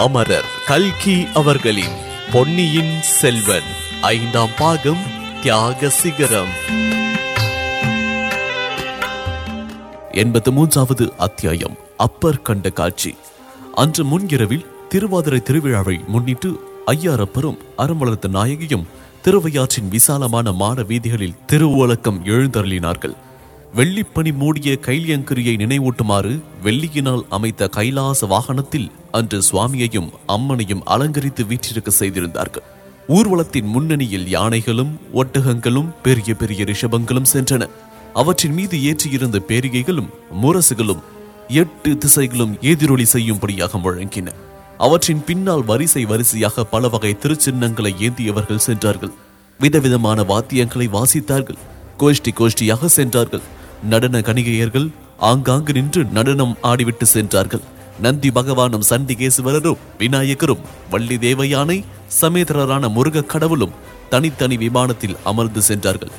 அமரர் கல்கி அவர்களின் பொன்னியின் செல்வன் ஐந்தாம் பாகம் தியாக சிகரம். எண்பத்து மூன்றாவது அத்தியாயம் அப்பர் கண்ட காட்சி. அன்று முன்கிரவில் திருவாதிரை திருவிழாவை முன்னிட்டு ஐயாரப்பரும் அறம் வளர்த்த நாயகியும் திருவையாற்றின் விசாலமான மாட வீதிகளில் திருவோலக்கம் எழுந்தருளினார்கள். வெள்ளிப்பனி மூடிய கைலியங்கிரியை நினைவூட்டுமாறு வெள்ளியினால் அமைத்த கைலாச வாகனத்தில் அன்று சுவாமியையும் அம்மனையும் அலங்கரித்து வீற்றிருக்க செய்திருந்தார்கள். ஊர்வலத்தின் முன்னணியில் யானைகளும் ஒட்டகங்களும் பெரிய பெரிய ரிஷபங்களும் சென்றன. அவற்றின் மீது ஏற்றியிருந்த பேரிகைகளும் முரசுகளும் எட்டு திசைகளும் எதிரொலி செய்யும்படியாக முழங்கின. அவற்றின் பின்னால் வரிசை வரிசையாக பல வகை திருச்சின்னங்களை ஏந்தியவர்கள் சென்றார்கள். விதவிதமான வாத்தியங்களை வாசித்தார்கள். கோஷ்டி கோஷ்டியாக சென்றார்கள். நடன கணிகையர்கள் ஆங்காங்கு நின்று நடனம் ஆடிவிட்டு சென்றார்கள். நந்தி பகவானும் சண்டிகேசுவரரும் விநாயகரும் வள்ளி தேவயானை சமேதரரான முருக கடவுளும் தனித்தனி விமானத்தில் அமர்ந்து சென்றார்கள்.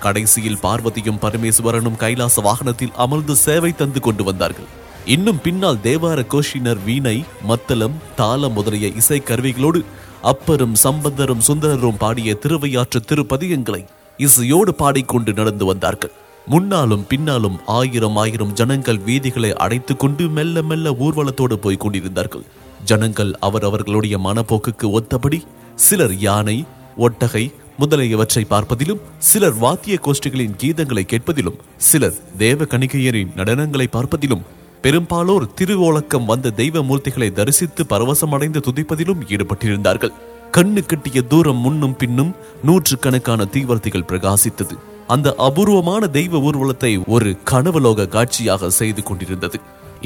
கடைசியில் பார்வதியும் பரமேஸ்வரனும் கைலாச வாகனத்தில் அமர்ந்து சேவை தந்து கொண்டு வந்தார்கள். இன்னும் பின்னால் தேவார கோஷினர் வீணை மத்தளம் தாளம் முதலிய இசை கருவிகளோடு அப்பரும் சம்பந்தரும் சுந்தரரும் பாடிய திருவையாற்று திருப்பதிகங்களை இசையோடு பாடிக்கொண்டு நடந்து வந்தார்கள். முன்னாலும் பின்னாலும் ஆயிரம் ஆயிரம் ஜனங்கள் வீதிகளை அடைத்துக் கொண்டு மெல்ல மெல்ல ஊர்வலத்தோடு போய் கொண்டிருந்தார்கள். ஜனங்கள் அவர் அவர்களுடைய மனப்போக்குக்கு ஒத்தபடி சிலர் யானை ஒட்டகை முதலியவற்றை பார்ப்பதிலும் சிலர் வாத்திய கோஷ்டிகளின் கீதங்களை கேட்பதிலும் சிலர் தேவ கணிகையரின் நடனங்களை பார்ப்பதிலும் பெரும்பாலோர் திருவோலக்கம் வந்த தெய்வ மூர்த்திகளை தரிசித்து பரவசமடைந்து துதிப்பதிலும் ஈடுபட்டிருந்தார்கள். கண்ணு கட்டிய தூரம் முன்னும் பின்னும் நூற்றுக்கணக்கான தீவர்த்திகள் பிரகாசித்தது. அந்த அபூர்வமான தெய்வ ஊர்வலத்தை ஒரு கனவலோக காட்சியாக செய்து கொண்டிருந்தது.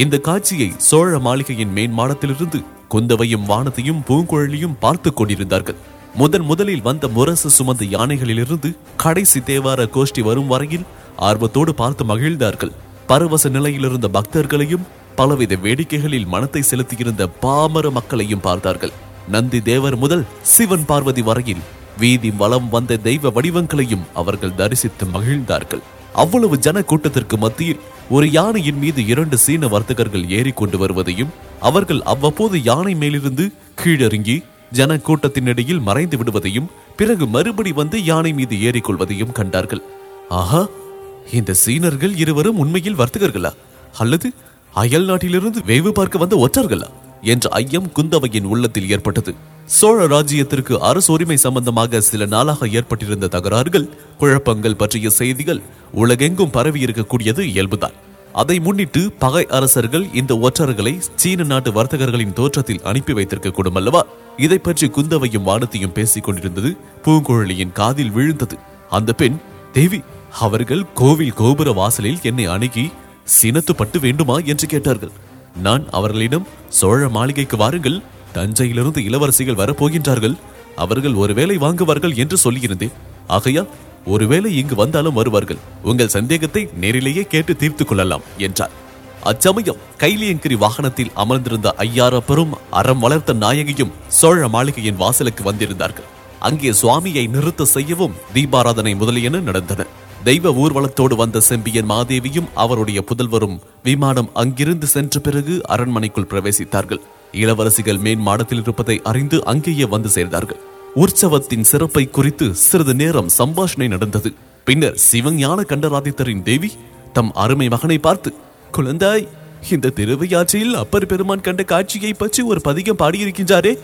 இந்த காட்சியை சோழ மாளிகையின் மேன் மாடத்திலிருந்து குந்தவையும் வானத்தையும் பூங்குழலியும் பார்த்து கொண்டிருந்தார்கள். முதன் முதலில் வந்த முரசு சுமந்த யானைகளிலிருந்து கடைசி தேவார கோஷ்டி வரும் வரையில் ஆர்வத்தோடு பார்த்து மகிழ்ந்தார்கள். பரவச நிலையிலிருந்த பக்தர்களையும் பலவித வேடிக்கைகளில் மனத்தை செலுத்தியிருந்த பாமர மக்களையும் பார்த்தார்கள். நந்தி தேவர் முதல் சிவன் பார்வதி வரையில் வீதி வலம் வந்த தெய்வ வடிவங்களையும் அவர்கள் தரிசித்து மகிழ்ந்தார்கள். அவ்வளவு ஜன கூட்டத்திற்கு மத்தியில் ஒரு யானையின் மீது இரண்டு சீன வர்த்தகர்கள் ஏறிக்கொண்டு வருவதையும் அவர்கள் அவ்வப்போது யானை மேலிருந்து கீழறங்கி ஜன கூட்டத்தினிடையில் மறைந்து விடுவதையும் பிறகு மறுபடி வந்து யானை மீது ஏறிக்கொள்வதையும் கண்டார்கள். ஆஹா! இந்த சீனர்கள் இருவரும் உண்மையில் வர்த்தகர்களா? அல்லது அயல் நாட்டிலிருந்து வேவு பார்க்க வந்த ஒற்றர்களா? என்ற ஐயம் குந்தவையின் உள்ளத்தில் ஏற்பட்டது. சோழ ராஜ்யத்திற்கு அரசு உரிமை சம்பந்தமாக சில நாளாக ஏற்பட்டிருந்த தகராறுகள் குழப்பங்கள் பற்றிய செய்திகள் உலகெங்கும் பரவி இருக்கக்கூடியது இயல்புதான். அதை முன்னிட்டு பகை அரசர்கள் இந்த ஒற்றர்களை சீன நாட்டு வர்த்தகர்களின் தோற்றத்தில் அனுப்பி வைத்திருக்க கூடும் அல்லவா? இதை பற்றி குந்தவையும் வானத்தையும் பேசிக் கொண்டிருந்தது பூங்குழலியின் காதில் விழுந்தது. அந்த பெண் தேவி அவர்கள் கோவில் கோபுர வாசலில் என்னை அணுகி சினத்துப்பட்டு வேண்டுமா? என்று கேட்டார்கள். நான் அவர்களிடம் சோழ மாளிகைக்கு வாருங்கள். தஞ்சையிலிருந்து இளவரசிகள் வரப்போகின்றார்கள். அவர்கள் ஒருவேளை வாங்குவார்கள் என்று சொல்லியிருந்தேன். ஆகையால் ஒருவேளை இங்கு வந்தாலும் வருவார்கள். உங்கள் சந்தேகத்தை நேரிலேயே கேட்டு தீர்த்து கொள்ளலாம் என்றார். அச்சமயம் கைலியங்கிரி வாகனத்தில் அமர்ந்திருந்த ஐயாரப்பரும் அறம் வளர்த்த நாயகியும் சோழ மாளிகையின் வாசலுக்கு வந்திருந்தார்கள். அங்கே சுவாமியை நிறுத்த செய்யவும் தீபாராதனை முதலியன நடந்தன. தெய்வ ஊர்வலத்தோடு வந்த செம்பியன் மாதேவியும் அவருடைய புதல்வரும் விமானம் அங்கிருந்து சென்ற பிறகு அரண்மனைக்குள் பிரவேசித்தார்கள். இளவரசிகள் மேன் மாடத்தில் இருப்பதை அறிந்து அங்கேயே வந்து சேர்ந்தார்கள். உற்சவத்தின் சிறப்பை குறித்து சிறிது நேரம் சம்பாஷணை நடந்தது. பின்னர் சிவஞான கண்டராதித்தரின் தேவி தம் அருமை மகனை பார்த்து குழந்தாய் இந்த திருவையாற்றில் அப்பர் பெருமான் கண்ட காட்சியை பற்றி ஒரு பதிகம் பாடியிருக்கின்றாரே.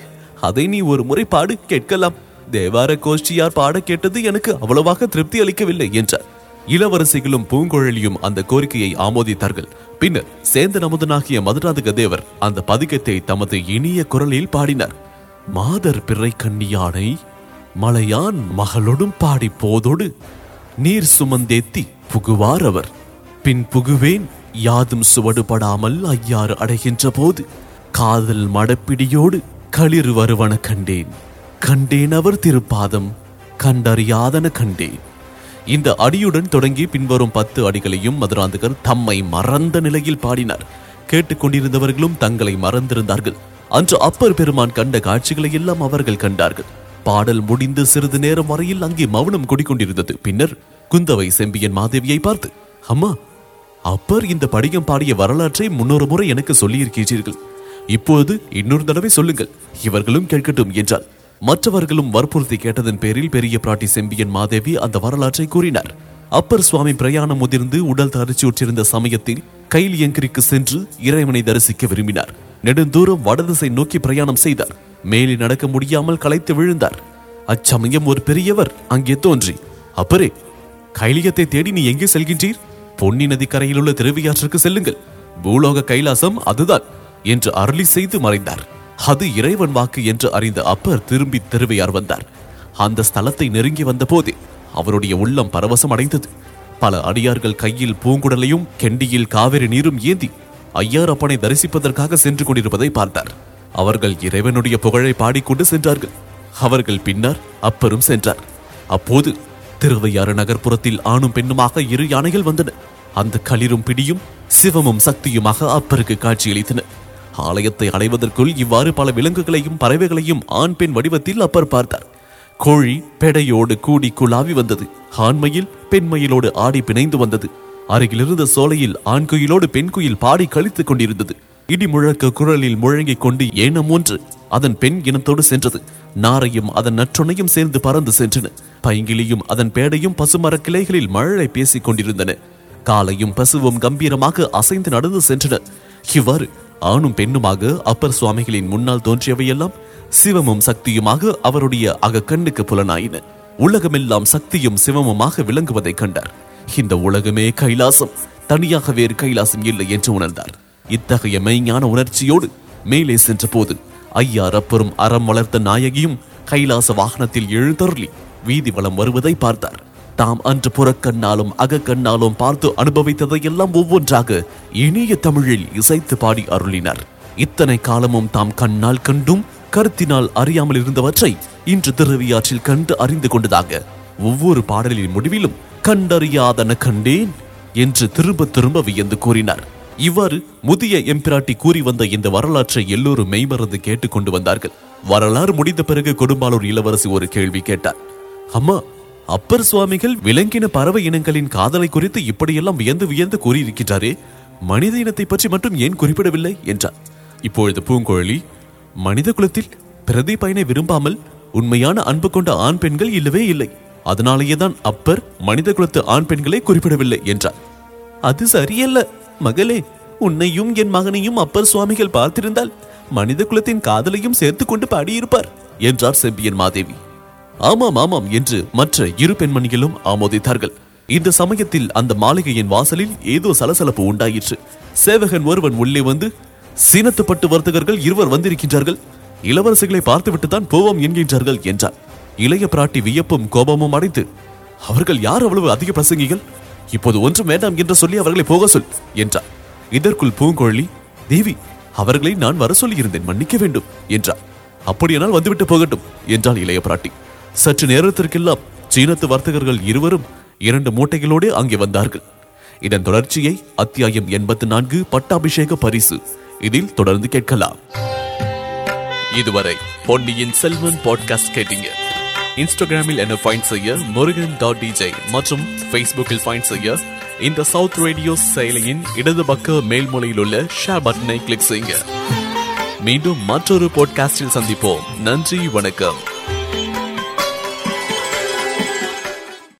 அதை நீ ஒரு முறை பாடு கேட்கலாம். தேவார கோஷ்டியார் பாட கேட்டது எனக்கு அவ்வளவாக திருப்தி அளிக்கவில்லை என்றார். இளவரசிகளும் பூங்குழலியும் அந்த கோரிக்கையை ஆமோதித்தார்கள். பின்னர் சேந்தன் அமுதனாகிய மதுராதக தேவர் அந்த பதிகத்தை தமது இனிய குரலில் பாடினார். மாதர் பிறை கண்ணியானை மலையான் மகளொடும் பாடி போதோடு நீர் சுமந்தேத்தி புகுவார் அவர். பின் புகுவேன் யாதும் சுவடுபடாமல் ஐயாறு அடைகின்ற போது காதல் மடப்பிடியோடு களிர் வருவன கண்டேன். கண்டேன் அவர் திருப்பாதம் கண்டறியாதன கண்டேன். இந்த அடியுடன் தொடங்கி பின்வரும் பத்து அடிகளையும் மதுராந்தகர் தம்மை மறந்த நிலையில் பாடினார். கேட்டுக்கொண்டிருந்தவர்களும் தங்களை மறந்திருந்தார்கள். அன்று அப்பர் பெருமான் கண்ட காட்சிகளை எல்லாம் அவர்கள் கண்டார்கள். பாடல் முடிந்து சிறிது நேரம் வரையில் அங்கே மௌனம் குடிக்கொண்டிருந்தது பின்னர் குந்தவை செம்பியன் மாதேவியை பார்த்து அம்மா அப்பர் இந்த படிகம் பாடிய வரலாற்றை முன்னொரு முறை எனக்கு சொல்லியிருக்கிறீர்கள். இப்போது இன்னொரு தடவை சொல்லுங்கள். இவர்களும் கேட்கட்டும் என்றாள். மற்றவர்களும் வற்புறுத்தி கேட்டதன் பேரில் பெரிய பிராட்டி செம்பியன் மாதேவி அந்த வரலாற்றை கூறினார். அப்பர் சுவாமி பிரயாணம் முதிர்ந்து உடல் தரிச்சுற்றிருந்த சமயத்தில் கைலியங்கிரிக்கு சென்று இறைவனை தரிசிக்க விரும்பினார். நெடுந்தூரம் வடதிசை நோக்கி பிரயாணம் செய்தார். மேலே நடக்க முடியாமல் களைத்து விழுந்தார். அச்சமயம் ஒரு பெரியவர் அங்கே தோன்றி அப்பரே கைலியத்தை தேடி நீ எங்கே செல்கின்றீர்? பொன்னி நதிக்கரையில் உள்ள திருவியாற்றுக்கு செல்லுங்கள். பூலோக கைலாசம் அதுதான் என்று அருளி செய்து மறைந்தார். அது இறைவன் வாக்கு என்று அறிந்த அப்பர் திரும்பி திருவையார் வந்தார். அந்த ஸ்தலத்தை நெருங்கி வந்தபோதே அவருடைய உள்ளம் பரவசம் அடைந்தது பல அடியார்கள் கையில் பூங்குடலையும் கெண்டியில் காவிரி நீரும் ஏந்தி ஐயார் அப்பனை தரிசிப்பதற்காக சென்று கொண்டிருப்பதை பார்த்தார். அவர்கள் இறைவனுடைய புகழை பாடிக்கொண்டு சென்றார்கள். அவர்கள் பின்னர் அப்பரும் சென்றார். அப்போது திருவையாறு நகர்ப்புறத்தில் ஆணும் பெண்ணுமாக இரு யானைகள் வந்தன. அந்த களிரும் பிடியும் சிவமும் சக்தியுமாக அப்பருக்கு காட்சியளித்தன. ஆலயத்தை அடைவதற்குள் இவ்வாறு பல விலங்குகளையும் பறவைகளையும் ஆண் பெண் வடிவத்தில் அப்பர் பார்த்தார். கோழி பெடையோடு கூடி குழாவி வந்தது. ஆண்மையில் பெண்மயிலோடு ஆடி பிணைந்து வந்தது. அருகிலிருந்த சோலையில் ஆண் குயிலோடு பெண் குயில் பாடி கழித்துக் கொண்டிருந்தது. இடி முழக்க குரலில் முழங்கிக் கொண்டு ஏனம் ஒன்று அதன் பெண் இனத்தோடு சென்றது. நாரையும் அதன் நற்றுணையும் சேர்ந்து பறந்து சென்றன. பைங்கிலியும் அதன் பேடையும் பசுமரக் கிளைகளில் மழலை பேசிக் கொண்டிருந்தன. காலையும் பசுவும் கம்பீரமாக அசைந்து நடந்து சென்றன. இவ்வாறு ஆணும் பெண்ணுமாக அப்பர் சுவாமிகளின் முன்னால் தோன்றியவையெல்லாம் சிவமும் சக்தியுமாக அவருடைய அகக்கண்ணுக்கு புலனாயின. உலகமெல்லாம் சக்தியும் சிவமுமாக விளங்குவதைக் கண்டார். இந்த உலகமே கைலாசம். தனியாக வேறு கைலாசம் இல்லை என்று உணர்ந்தார். இத்தகைய மெய்ஞான உணர்ச்சியோடு மேலே சென்ற போது ஐயா ரப்பரும் அறம் வளர்த்த நாயகியும் கைலாச வாகனத்தில் எழுந்தருளி வீதி வளம் வருவதை பார்த்தார். தாம் அன்று புறக்கண்ணாலும் அகக்கண்ணாலும் பார்த்து அனுபவித்ததையெல்லாம் ஒவ்வொன்றாக இனிய தமிழில் இசைத்து பாடி அருளினார். இத்தனை காலமும் தாம் கண்ணால் கண்டும் கருத்தினால் அறியாமல் இருந்தவற்றை இன்று திருவியாற்றில் கண்டு அறிந்து கொண்டதாக ஒவ்வொரு பாடலின் முடிவிலும் கண்டறியாதன கண்டேன் என்று திரும்ப திரும்ப வியந்து கூறினார். இவ்வாறு முதிய எம்பிராட்டி கூறி வந்த இந்த வரலாற்றை எல்லோரும் மெய்மறந்து கேட்டுக்கொண்டு வந்தார்கள். வரலாறு முடிந்த பிறகு கொடும்பாலூர் இளவரசி ஒரு கேள்வி கேட்டார். அம்மா அப்பர் சுவாமிகள் விலங்கின பறவை இனங்களின் காதலை குறித்து இப்படியெல்லாம் வியந்து வியந்து கூறியிருக்கிறாரே மனித இனத்தை பற்றி மட்டும் ஏன் குறிப்பிடவில்லை? என்றார். இப்பொழுது பூங்கோழி மனித குலத்தில் பிரதி பயனை விரும்பாமல் உண்மையான அன்பு கொண்ட ஆண் பெண்கள் இல்லவே இல்லை. அதனாலேயே தான் அப்பர் மனித குலத்து ஆண் பெண்களை குறிப்பிடவில்லை என்றார். அது சரியல்ல. மகளே உன்னையும் என் மகனையும் அப்பர் சுவாமிகள் பார்த்திருந்தால் மனித குலத்தின் காதலையும் சேர்த்து கொண்டு பாடியிருப்பார் என்றார் செம்பியன் மாதேவி. ஆமாம் ஆமாம் என்று மற்ற இரு பெண்மணிகளும் ஆமோதித்தார்கள். இந்த சமயத்தில் அந்த மாளிகையின் வாசலில் ஏதோ சலசலப்பு உண்டாயிற்று. சேவகன் ஒருவன் உள்ளே வந்து சீனத்துப்பட்டு வர்த்தகர்கள் இருவர் வந்திருக்கின்றார்கள். இளவரசிகளை பார்த்துவிட்டு தான் போவோம் என்கின்றார்கள் என்றார் இளைய பிராட்டி வியப்பும் கோபமும் அடைந்து அவர்கள் யார் அவ்வளவு அதிக பிரசங்கிகள்? இப்போது ஒன்றும் வேண்டாம் என்று சொல்லி அவர்களை போக சொல் என்றார் இதற்குள் பூங்கோழி தேவி அவர்களை நான் வர சொல்லியிருந்தேன் மன்னிக்க வேண்டும் என்றார் அப்படியானால் வந்துவிட்டு போகட்டும் என்றாள் இளைய பிராட்டி. சற்று நேரத்திற்கெல்லாம் சீனத்து வர்த்தகர்கள் இருவரும் இரண்டு மூட்டைகளோடு அங்கே வந்தார்கள். இதன் தொடர்ச்சியை அத்தியாயம் எண்பத்தி நான்கு பட்டாபிஷேக பரிசு. இதில் தொடர்ந்து கேட்கலாம். இதுவரை பொன்னியின் செல்வன் பாட்காஸ்ட் கேட்டீங்க. இன்ஸ்டாகிராமில் என்ன ஃபைண்ட் செய்ய முருகன் டாட் டிஜே மற்றும் ஃபேஸ்புக்கில் ஃபைண்ட் செய்ய இந்த சவுத் ரேடியோ செயலியின் இடது பக்க மேல்மொழியில் உள்ள ஷேர் பட்டனை கிளிக் செய்யுங்க. மீண்டும் மற்றொரு பாட்காஸ்டில் சந்திப்போம். நன்றி வணக்கம்.